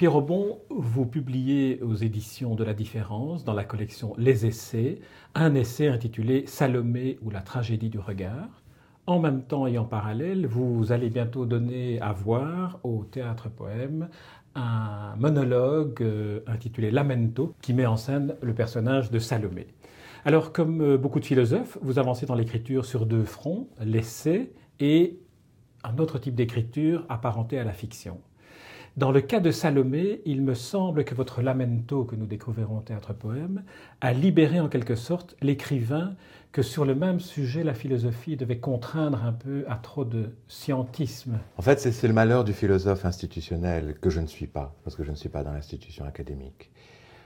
Pierre Aubon, vous publiez aux éditions de la Différence, dans la collection Les Essais, un essai intitulé Salomé ou la tragédie du regard. En même temps et en parallèle, vous allez bientôt donner à voir au théâtre poème un monologue euh, intitulé Lamento qui met en scène le personnage de Salomé. Alors, comme euh, beaucoup de philosophes, vous avancez dans l'écriture sur deux fronts, l'essai et un autre type d'écriture apparenté à la fiction. Dans le cas de Salomé, il me semble que votre lamento que nous découvrirons au théâtre poème a libéré en quelque sorte l'écrivain que sur le même sujet, la philosophie devait contraindre un peu à trop de scientisme. En fait, c'est le malheur du philosophe institutionnel que je ne suis pas, parce que je ne suis pas dans l'institution académique.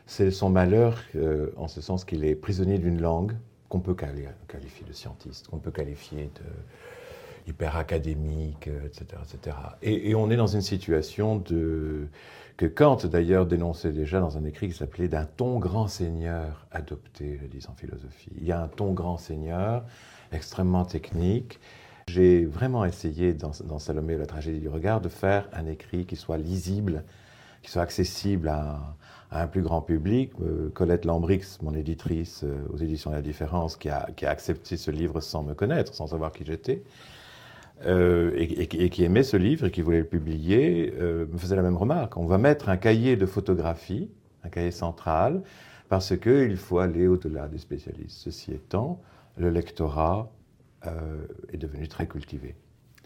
C'est son malheur euh, en ce sens qu'il est prisonnier d'une langue qu'on peut qualifier de scientiste, qu'on peut qualifier de hyper académique, etc. Euh, etc. Et, on est dans une situation de, que Kant d'ailleurs dénonçait déjà dans un écrit qui s'appelait d'un ton grand seigneur adopté, je dis en philosophie. Il y a un ton grand seigneur extrêmement technique. J'ai vraiment essayé dans, dans Salomé la tragédie du regard de faire un écrit qui soit lisible, qui soit accessible à, un plus grand public. Euh, Colette Lambrix, mon éditrice euh, aux éditions de la Différence, qui a accepté ce livre sans me connaître, sans savoir qui j'étais, euh, et, qui aimait ce livre et qui voulait le publier, euh, me faisait la même remarque. On va mettre un cahier de photographie, un cahier central, parce qu'il faut aller au-delà des spécialistes. Ceci étant, le lectorat euh, est devenu très cultivé.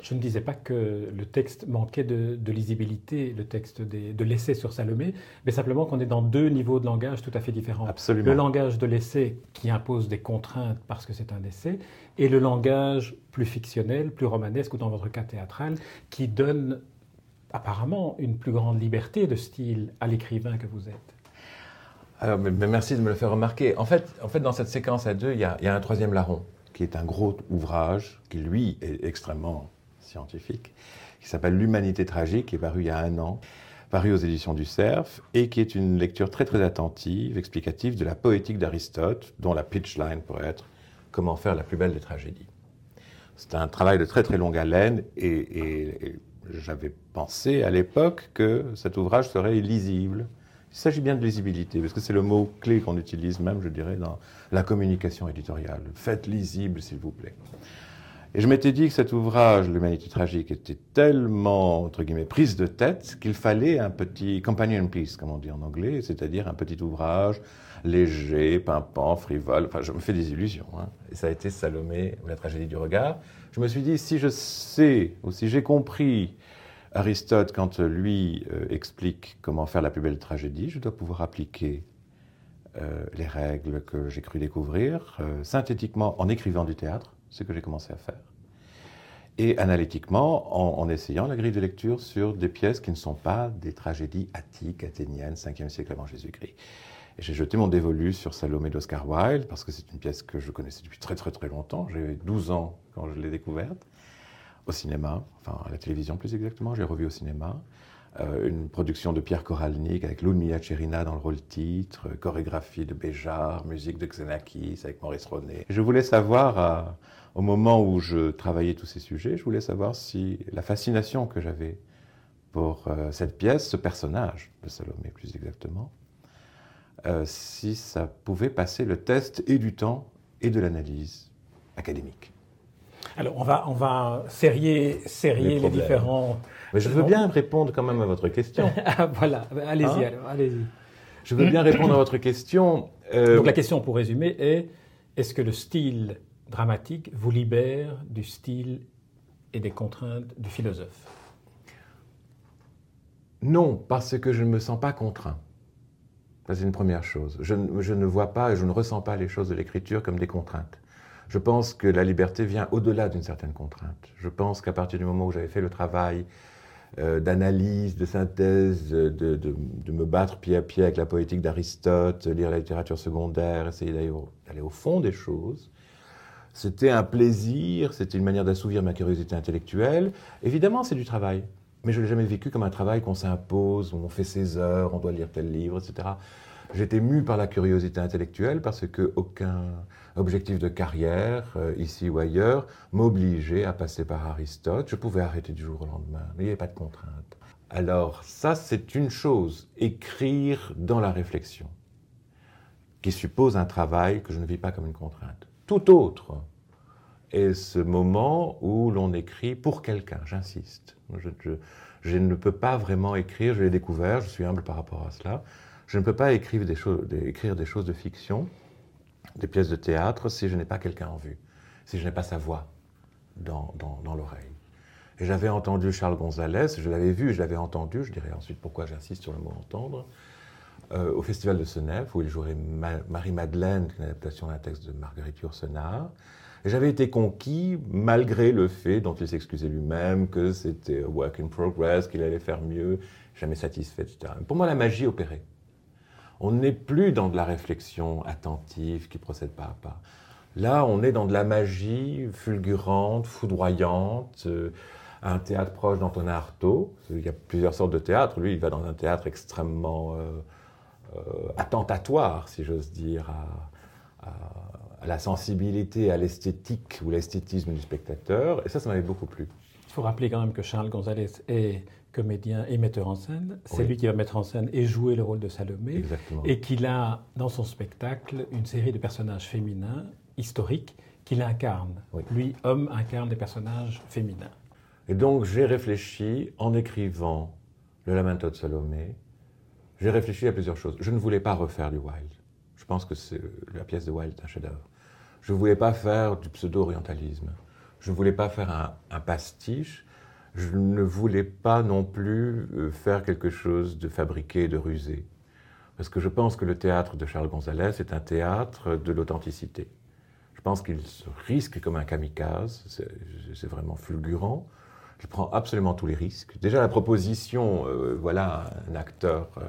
Je ne disais pas que le texte manquait de, lisibilité, le texte de l'essai sur Salomé, mais simplement qu'on est dans deux niveaux de langage tout à fait différents. Absolument. Le langage de l'essai qui impose des contraintes parce que c'est un essai, et le langage plus fictionnel, plus romanesque, ou dans votre cas théâtral, qui donne apparemment une plus grande liberté de style à l'écrivain que vous êtes. Alors, mais, merci de me le faire remarquer. En fait, en fait dans cette séquence à deux, il y a, il y a un troisième larron, qui est un gros ouvrage, qui lui est extrêmement scientifique, qui s'appelle L'humanité tragique, qui est paru il y a un an, paru aux éditions du Cerf, et qui est une lecture très très attentive, explicative de la poétique d'Aristote, dont la pitchline pourrait être Comment faire la plus belle des tragédies. C'est un travail de très très longue haleine, et, j'avais pensé à l'époque que cet ouvrage serait illisible. Il s'agit bien de lisibilité, parce que c'est le mot clé qu'on utilise même, je dirais, dans la communication éditoriale. Faites lisible, s'il vous plaît. Et je m'étais dit que cet ouvrage, L'humanité tragique, était tellement, entre guillemets, prise de tête qu'il fallait un petit companion piece, comme on dit en anglais, c'est-à-dire un petit ouvrage léger, pimpant, frivole. Enfin, je me fais des illusions. Hein. Et ça a été Salomé ou la tragédie du regard. Je me suis dit, si je sais, ou si j'ai compris Aristote quand lui euh, explique comment faire la plus belle tragédie, je dois pouvoir appliquer euh, les règles que j'ai cru découvrir euh, synthétiquement en écrivant du théâtre ce que j'ai commencé à faire. Et analytiquement, en, essayant la grille de lecture sur des pièces qui ne sont pas des tragédies attiques, athéniennes, 5e siècle avant Jésus-Christ. J'ai jeté mon dévolu sur Salomé d'Oscar Wilde, parce que c'est une pièce que je connaissais depuis très très très longtemps. J'avais 12 ans quand je l'ai découverte, au cinéma, enfin à la télévision plus exactement, j'ai revu au cinéma. Euh, une production de Pierre Koralnik avec Ludmilla Cherina dans le rôle titre, chorégraphie de Béjar, musique de Xenakis avec Maurice Ronet. Je voulais savoir, euh, au moment où je travaillais tous ces sujets, je voulais savoir si la fascination que j'avais pour euh, cette pièce, ce personnage de Salomé plus exactement, si ça pouvait passer le test et du temps et de l'analyse académique. Alors, on va, on va serrer, serrer les, différents. Mais je veux bien répondre quand même à votre question. ah, voilà, allez-y hein alors, allez-y. Je veux bien répondre à votre question. Euh, Donc, la question, pour résumer, est est-ce que le style dramatique vous libère du style et des contraintes du philosophe? Non, parce que je ne me sens pas contraint. C'est une première chose. Je, je, ne vois pas et je ne ressens pas les choses de l'écriture comme des contraintes. Je pense que la liberté vient au-delà d'une certaine contrainte. Je pense qu'à partir du moment où j'avais fait le travail euh, d'analyse, de synthèse, de, me battre pied à pied avec la poétique d'Aristote, lire la littérature secondaire, essayer d'aller au, au, fond des choses, c'était un plaisir, c'était une manière d'assouvir ma curiosité intellectuelle. Évidemment, c'est du travail, mais je ne l'ai jamais vécu comme un travail qu'on s'impose, où on fait ses heures, on doit lire tel livre, etc. J'étais mu par la curiosité intellectuelle parce que aucun objectif de carrière, euh, ici ou ailleurs, m'obligeait à passer par Aristote. Je pouvais arrêter du jour au lendemain, mais il n'y avait pas de contrainte. Alors ça, c'est une chose, écrire dans la réflexion, qui suppose un travail que je ne vis pas comme une contrainte. Tout autre est ce moment où l'on écrit pour quelqu'un, j'insiste. Je, ne peux pas vraiment écrire, je l'ai découvert, je suis humble par rapport à cela, je ne peux pas écrire des, choses, écrire des choses de fiction, des pièces de théâtre, si je n'ai pas quelqu'un en vue, si je n'ai pas sa voix dans, l'oreille. Et j'avais entendu Charles Gonzalez, je l'avais vu, je l'avais entendu, je dirais ensuite pourquoi j'insiste sur le mot entendre, euh, au Festival de Senef, où il jouait Marie-Madeleine, une adaptation d'un texte de Marguerite Yourcenar. J'avais été conquis, malgré le fait dont il s'excusait lui-même, que c'était work in progress, qu'il allait faire mieux, jamais satisfait, etc. Pour moi, la magie opérait. On n'est plus dans de la réflexion attentive qui procède pas à pas. Là, on est dans de la magie fulgurante, foudroyante. Euh, un théâtre proche d'Antonin Artaud. Il y a plusieurs sortes de théâtres. Lui, il va dans un théâtre extrêmement euh, euh, attentatoire, si j'ose dire, à, la sensibilité, à l'esthétique ou l'esthétisme du spectateur. Et ça, ça m'avait beaucoup plu. Il faut rappeler quand même que Charles Gonzalez est comédien et metteur en scène. C'est lui qui va mettre en scène et jouer le rôle de Salomé. Exactement. Et qu'il a dans son spectacle une série de personnages féminins historiques qu'il incarne. Lui, homme, incarne des personnages féminins. Et donc j'ai réfléchi en écrivant Le Lamento de Salomé, j'ai réfléchi à plusieurs choses. Je ne voulais pas refaire du Wilde. Je pense que la pièce de Wilde est un chef-d'œuvre. Je ne voulais pas faire du pseudo-orientalisme. Je ne voulais pas faire un, pastiche. Je ne voulais pas non plus euh, faire quelque chose de fabriqué, de rusé. Parce que je pense que le théâtre de Charles Gonzalez est un théâtre de l'authenticité. Je pense qu'il se risque comme un kamikaze, c'est vraiment fulgurant. Je prends absolument tous les risques. Déjà, la proposition, euh, voilà un acteur euh,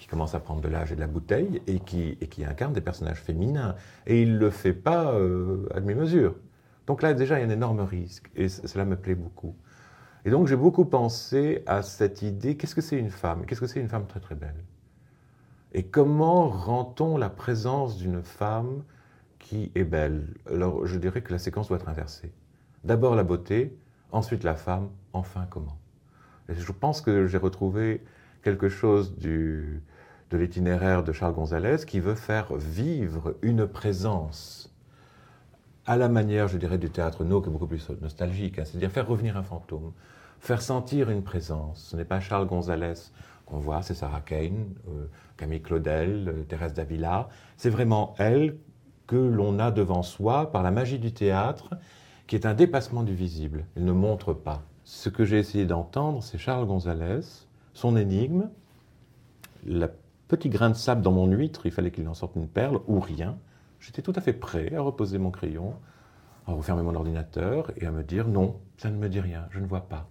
qui commence à prendre de l'âge et de la bouteille et qui, et qui incarne des personnages féminins. Et il ne le fait pas euh, à demi-mesure. Donc là, déjà, il y a un énorme risque et cela me plaît beaucoup. Et donc, j'ai beaucoup pensé à cette idée qu'est-ce que c'est une femme? Qu'est-ce que c'est une femme très très belle? Et comment rend-on la présence d'une femme qui est belle? Alors, je dirais que la séquence doit être inversée. D'abord la beauté, ensuite la femme, enfin comment? Je pense que j'ai retrouvé quelque chose de l'itinéraire de Charles Gonzalez qui veut faire vivre une présence à la manière, je dirais, du théâtre no, qui est beaucoup plus nostalgique, hein, c'est-à-dire faire revenir un fantôme, faire sentir une présence. Ce n'est pas Charles Gonzalez qu'on voit, c'est Sarah Kane, euh, Camille Claudel, euh, Thérèse Davila. C'est vraiment elle que l'on a devant soi par la magie du théâtre qui est un dépassement du visible. Il ne montre pas. Ce que j'ai essayé d'entendre, c'est Charles Gonzalez, son énigme, le petit grain de sable dans mon huître, il fallait qu'il en sorte une perle ou rien. J'étais tout à fait prêt à reposer mon crayon, à refermer mon ordinateur et à me dire non, ça ne me dit rien, je ne vois pas.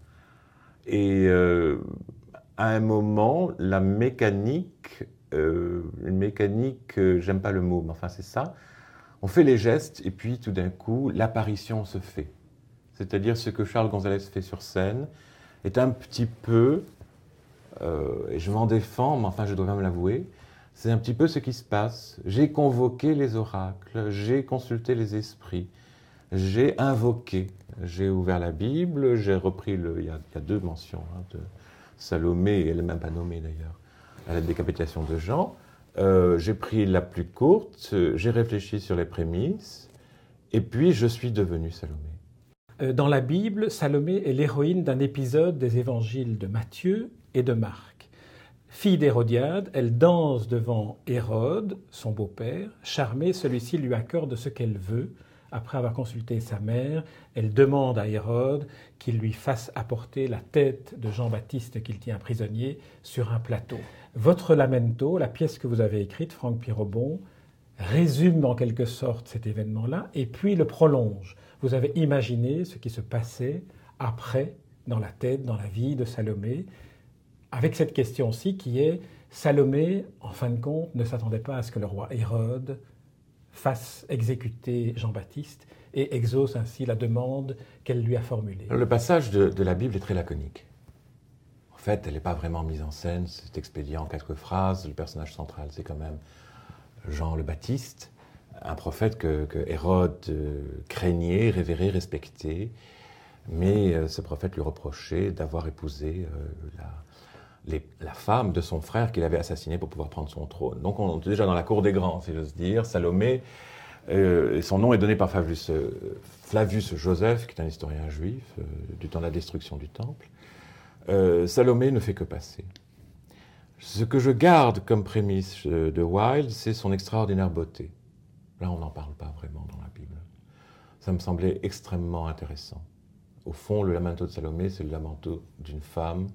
Et euh, à un moment, la mécanique, euh, une mécanique, euh, j'aime pas le mot, mais enfin c'est ça, on fait les gestes et puis tout d'un coup, l'apparition se fait. C'est-à-dire ce que Charles Gonzalez fait sur scène est un petit peu, et je m'en défends, mais enfin je dois même l'avouer, c'est un petit peu ce qui se passe. J'ai convoqué les oracles, j'ai consulté les esprits, j'ai invoqué, j'ai ouvert la Bible, j'ai repris le. Il y, a, deux mentions hein, de Salomé, elle n'est même pas nommée d'ailleurs, à la décapitation de Jean. Euh, j'ai pris la plus courte, j'ai réfléchi sur les prémices, et puis je suis devenu Salomé. Euh, dans la Bible, Salomé est l'héroïne d'un épisode des évangiles de Matthieu et de Marc. Fille d'Hérodiade, elle danse devant Hérode, son beau-père. Charmée, celui-ci lui accorde ce qu'elle veut. Après avoir consulté sa mère, elle demande à Hérode qu'il lui fasse apporter la tête de Jean-Baptiste qu'il tient prisonnier sur un plateau. Votre lamento, la pièce que vous avez écrite, Franck Pirobon, résume en quelque sorte cet événement-là et puis le prolonge. Vous avez imaginé ce qui se passait après dans la tête, dans la vie de Salomé, avec cette question-ci qui est Salomé, en fin de compte, ne s'attendait pas à ce que le roi Hérode fasse exécuter Jean-Baptiste et exauce ainsi la demande qu'elle lui a formulée. Le passage de la Bible est très laconique. En fait, elle n'est pas vraiment mise en scène, c'est expédié en quelques phrases. Le personnage central, c'est quand même Jean le Baptiste, un prophète que, Hérode euh, craignait, révérait, respectait. Mais euh, ce prophète lui reprochait d'avoir épousé euh, la femme de son frère qu'il avait assassiné pour pouvoir prendre son trône. Donc on est déjà dans la cour des grands, si j'ose dire. Salomé, euh, son nom est donné par Flavius, euh, Flavius, Joseph, qui est un historien juif euh, du temps de la destruction du temple. Salomé ne fait que passer. Ce que je garde comme prémisse de Wilde, c'est son extraordinaire beauté. Là, on n'en parle pas vraiment dans la Bible. Ça me semblait extrêmement intéressant. Au fond, le lamento de Salomé, c'est le lamento d'une femme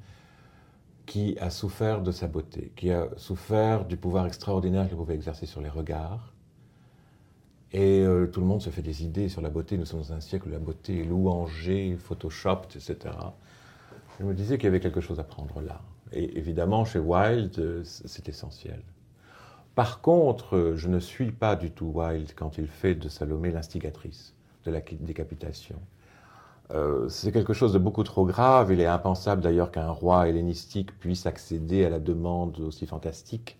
qui a souffert de sa beauté, qui a souffert du pouvoir extraordinaire qu'elle pouvait exercer sur les regards. Et euh, tout le monde se fait des idées sur la beauté. Nous sommes dans un siècle où la beauté est louangée, photoshopped, etc. Je me disais qu'il y avait quelque chose à prendre là. Et évidemment, chez Wilde, c'est essentiel. Par contre, je ne suis pas du tout Wilde quand il fait de Salomé l'instigatrice de la décapitation. Euh, c'est quelque chose de beaucoup trop grave. Il est impensable d'ailleurs qu'un roi hellénistique puisse accéder à la demande aussi fantastique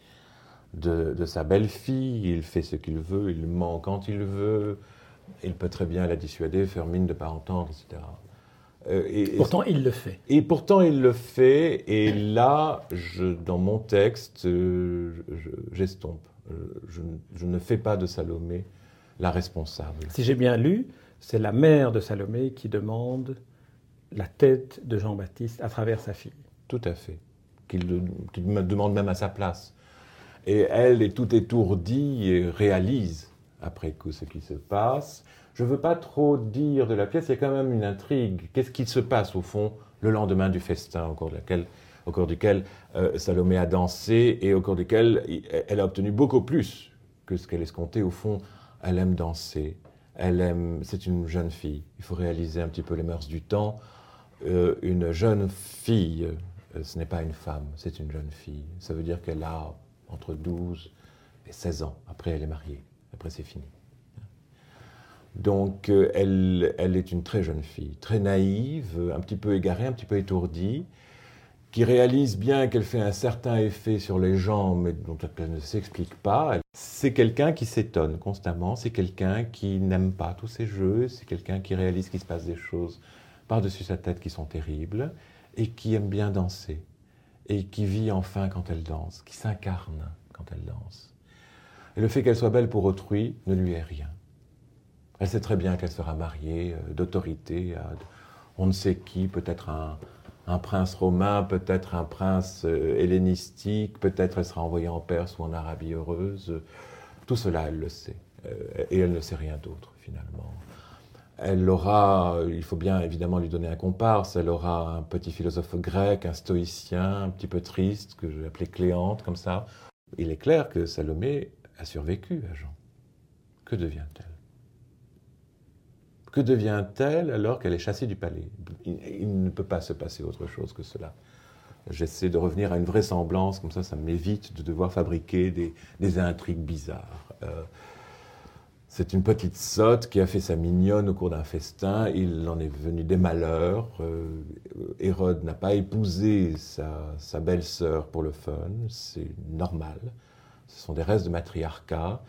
de, sa belle-fille. Il fait ce qu'il veut, il ment quand il veut. Il peut très bien la dissuader, faire mine de ne pas entendre, etc. Euh, et, pourtant, il le fait. Et pourtant, il le fait. Et là, je, dans mon texte, euh, j'estompe. Je, je, ne fais pas de Salomé la responsable. Si j'ai bien lu, c'est la mère de Salomé qui demande la tête de Jean-Baptiste à travers sa fille. Tout à fait. Qu'il me demande même à sa place. Et elle est tout étourdie et réalise après coup ce qui se passe. Je ne veux pas trop dire de la pièce, il y a quand même une intrigue. Qu'est-ce qui se passe au fond le lendemain du festin au cours, duquel euh, Salomé a dansé et au cours duquel elle a obtenu beaucoup plus que ce qu'elle escomptait. Au fond, elle aime danser, elle aime, c'est une jeune fille. Il faut réaliser un petit peu les mœurs du temps. Euh, une jeune fille, euh, ce n'est pas une femme, c'est une jeune fille. Ça veut dire qu'elle a entre 12 et 16 ans. Après, elle est mariée. Après, c'est fini. Donc, euh, elle, elle, est une très jeune fille, très naïve, un petit peu égarée, un petit peu étourdie, qui réalise bien qu'elle fait un certain effet sur les gens, mais dont elle ne s'explique pas. C'est quelqu'un qui s'étonne constamment, c'est quelqu'un qui n'aime pas tous ces jeux, c'est quelqu'un qui réalise qu'il se passe des choses par-dessus sa tête qui sont terribles, et qui aime bien danser, et qui vit enfin quand elle danse, qui s'incarne quand elle danse. Et le fait qu'elle soit belle pour autrui ne lui est rien. Elle sait très bien qu'elle sera mariée euh, d'autorité à on ne sait qui, peut-être un, un prince romain, peut-être un prince euh, hellénistique, peut-être elle sera envoyée en Perse ou en Arabie heureuse. Tout cela, elle le sait. Euh, et elle ne sait rien d'autre, finalement. Elle aura, il faut bien évidemment lui donner un comparse, elle aura un petit philosophe grec, un stoïcien, un petit peu triste, que je vais appeler Cléante, comme ça. Il est clair que Salomé a survécu à Jean. Que devient-elle? Que devient-elle alors qu'elle est chassée du palais? Il, ne peut pas se passer autre chose que cela. J'essaie de revenir à une vraisemblance, comme ça, ça m'évite de devoir fabriquer des, intrigues bizarres. Euh, c'est une petite sotte qui a fait sa mignonne au cours d'un festin. Il en est venu des malheurs. Euh, Hérode n'a pas épousé sa, sa belle-sœur pour le fun. C'est normal. Ce sont des restes de matriarcat.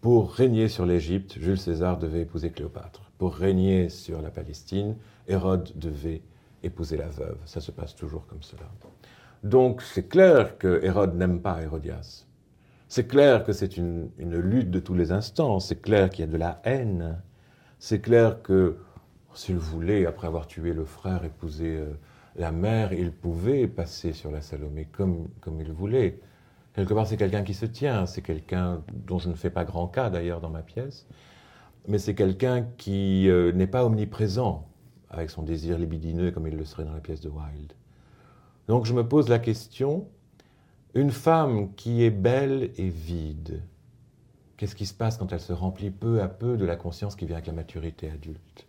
Pour régner sur l'Égypte, Jules César devait épouser Cléopâtre pour régner sur la Palestine, Hérode devait épouser la veuve. Ça se passe toujours comme cela. Donc c'est clair que Hérode n'aime pas Hérodias. C'est clair que c'est une, lutte de tous les instants. C'est clair qu'il y a de la haine. C'est clair que, s'il voulait, après avoir tué le frère, épouser euh, la mère, il pouvait passer sur la Salomé comme, comme il voulait. Quelque part, c'est quelqu'un qui se tient. C'est quelqu'un dont je ne fais pas grand cas d'ailleurs dans ma pièce mais c'est quelqu'un qui euh, n'est pas omniprésent avec son désir libidineux comme il le serait dans la pièce de Wilde. Donc je me pose la question, une femme qui est belle et vide, qu'est-ce qui se passe quand elle se remplit peu à peu de la conscience qui vient avec la maturité adulte?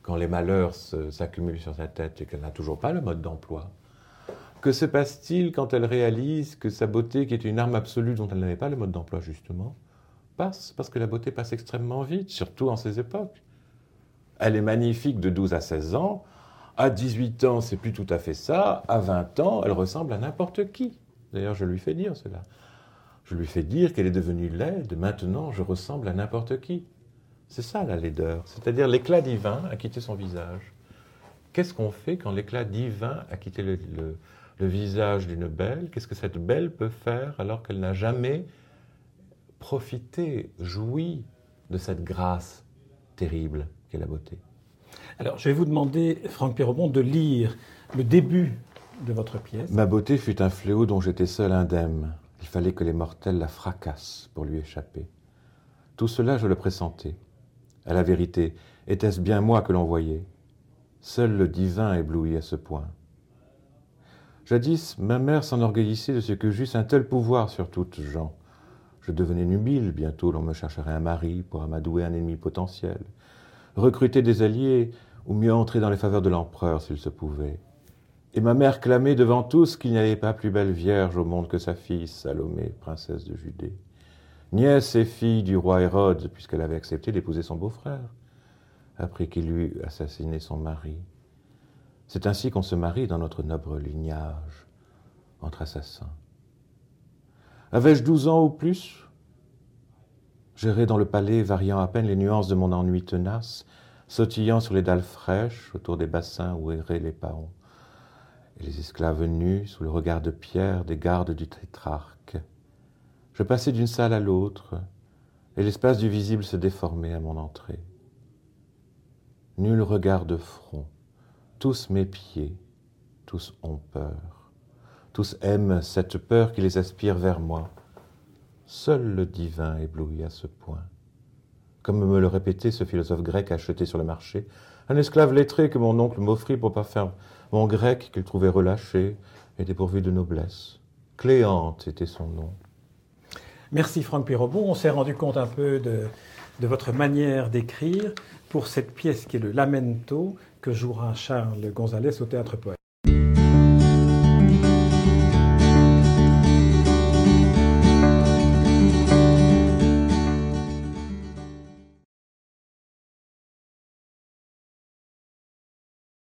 Quand les malheurs s'accumulent sur sa tête et qu'elle n'a toujours pas le mode d'emploi? Que se passe-t-il quand elle réalise que sa beauté, qui est une arme absolue dont elle n'avait pas le mode d'emploi justement, passe, parce que la beauté passe extrêmement vite, surtout en ces époques? Elle est magnifique de 12 à 16 ans, à 18 ans, c'est plus tout à fait ça, à 20 ans, elle ressemble à n'importe qui. D'ailleurs, je lui fais dire cela. Je lui fais dire qu'elle est devenue laide, maintenant je ressemble à n'importe qui. C'est ça la laideur, c'est-à-dire l'éclat divin a quitté son visage. Qu'est-ce qu'on fait quand l'éclat divin a quitté le, le visage d'une belle, qu'est-ce que cette belle peut faire alors qu'elle n'a jamais profité, joui de cette grâce terrible qu'est la beauté? Alors, je vais vous demander, Franck Pirobon, de lire le début de votre pièce. Ma beauté fut un fléau dont j'étais seul indemne. Il fallait que les mortels la fracassent pour lui échapper. Tout cela, je le pressentais. À la vérité, était-ce bien moi que l'on voyait? Seul le divin éblouit à ce point. Jadis, ma mère s'enorgueillissait de ce que j'eusse un tel pouvoir sur toutes gens. Je devenais nubile, bientôt l'on me chercherait un mari pour amadouer un ennemi potentiel, recruter des alliés ou mieux entrer dans les faveurs de l'empereur s'il se pouvait. Et ma mère clamait devant tous qu'il n'y avait pas plus belle vierge au monde que sa fille, Salomé, princesse de Judée, nièce et fille du roi Hérode, puisqu'elle avait accepté d'épouser son beau-frère après qu'il eut assassiné son mari. C'est ainsi qu'on se marie dans notre noble lignage, entre assassins. Avais-je douze ans ou plus? J'errais dans le palais, variant à peine les nuances de mon ennui tenace, sautillant sur les dalles fraîches autour des bassins où erraient les paons, et les esclaves nus sous le regard de pierre des gardes du tétrarque. Je passais d'une salle à l'autre, et l'espace du visible se déformait à mon entrée. Nul regard de front. Tous mes pieds, tous ont peur. Tous aiment cette peur qui les aspire vers moi. Seul le divin éblouit à ce point. Comme me le répétait ce philosophe grec acheté sur le marché, un esclave lettré que mon oncle m'offrit pour parfaire mon grec qu'il trouvait relâché et dépourvu de noblesse. Cléante était son nom. Merci Franck Pirobon. On s'est rendu compte un peu de, de votre manière d'écrire pour cette pièce qui est le Lamento que jouera Charles Gonzalez au Théâtre Poète.